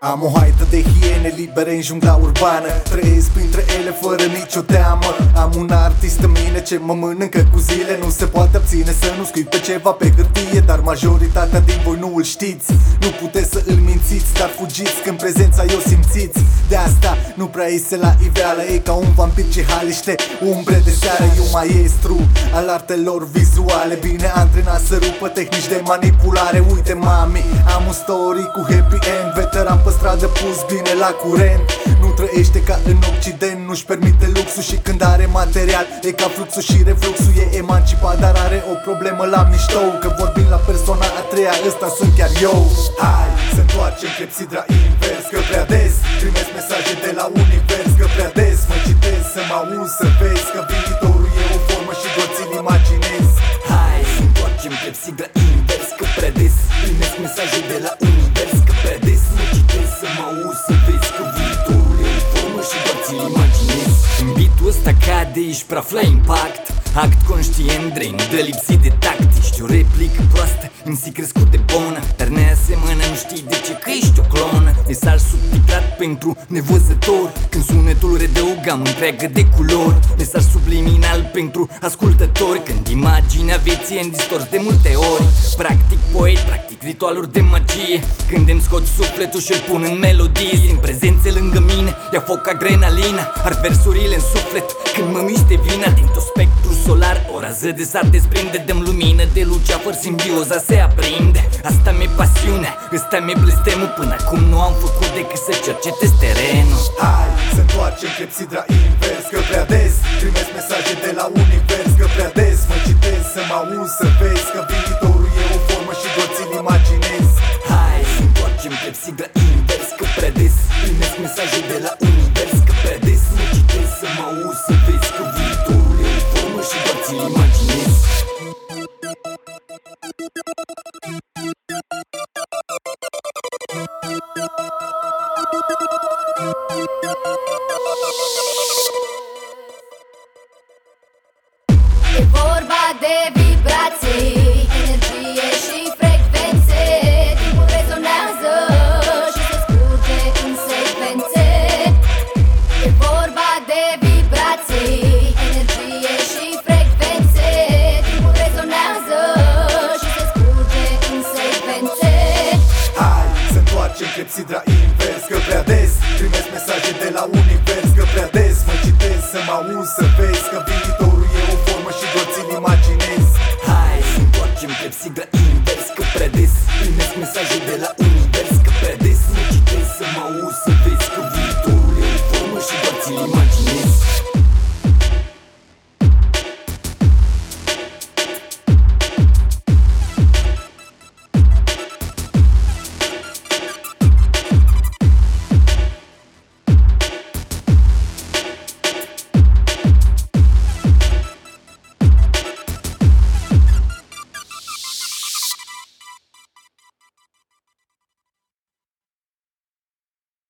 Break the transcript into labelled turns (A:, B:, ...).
A: Am o haită de hiene libere în jungla urbană. Trăiesc printre ele fără nicio ce mă mănâncă cu zile Nu se poate obține să nu scrii pe ceva pe hârtie Dar majoritatea din voi nu îl știți. Nu puteți să îl mințiți, dar fugiți când prezența eu simțiți. De asta nu prea iese la iveală E ca un vampir ce haliște umbre de seară. Eu maestru al artelor vizuale Bine antrenat să rupă tehnici de manipulare. Uite mami, am un story cu happy end Veteran pe stradă pus bine la curent Nu trăiește ca în Occident Nu-și permite luxul și când are material E ca fluxul și refluxul E emancipat, dar are o problemă la miștou Că vorbim la persoana a treia Ăsta sunt chiar eu. Hai să întoarcem clepsidra invers Că prea des primesc mesaje de la univers Că prea des mă citesc să mă auzi Să vezi că viitorul
B: beat-ul ăsta cade, ești prea la impact Act conștient, drain, de lipsit de tact. Ești o replică proastă, MC crescut de bună. Dar ne asemănă, nu știi de ce? Că ești o clonă. Mesaj subtitlat pentru nevăzător Când sunetul redă o gamă întreagă de culori. Mesaj subliminal pentru ascultători. Când imaginea vieții e în distors de multe ori. Practic poet, practic ritualuri de magie. Când îmi scot sufletul și-l pun în melodie Simt prezențe lângă mine, ia foc adrenalina. Ar versurile în suflet când mă miște vina. Din tot spectrul solar O rază de sar desprinde. De lumină De lucea fără simbioza se aprinde. Asta mi-e pasiunea, ăsta mi-e blestemul Până acum nu am făcut decât să cercetez terenul.
A: Hai să întoarcem clepsidra invers Că prea des primesc mesaje de la univers Că prea des mă citesc să mă auzi Să vezi că viitorul e o formă și doar ți-l imaginezi.
B: Hai să întoarcem clepsidra invers Că prea des primesc E
C: vorba de vibrații, energie și frecvențe. Timpul rezonează și se scurge în secvențe. E vorba de vibrații, energie și frecvențe. Timpul rezonează și se scurge în secvențe.
A: Hai să întoarcem clepsidra să mă auzi Să vezi că viitorul e o formă și doar ți-l imaginez
B: Hai să pe clepsidra invers că predis
A: Primesc mesajul de la univers că predis Nu citesc să mă auzi să vezi că viitorul e o formă și doar ți-l
B: imaginez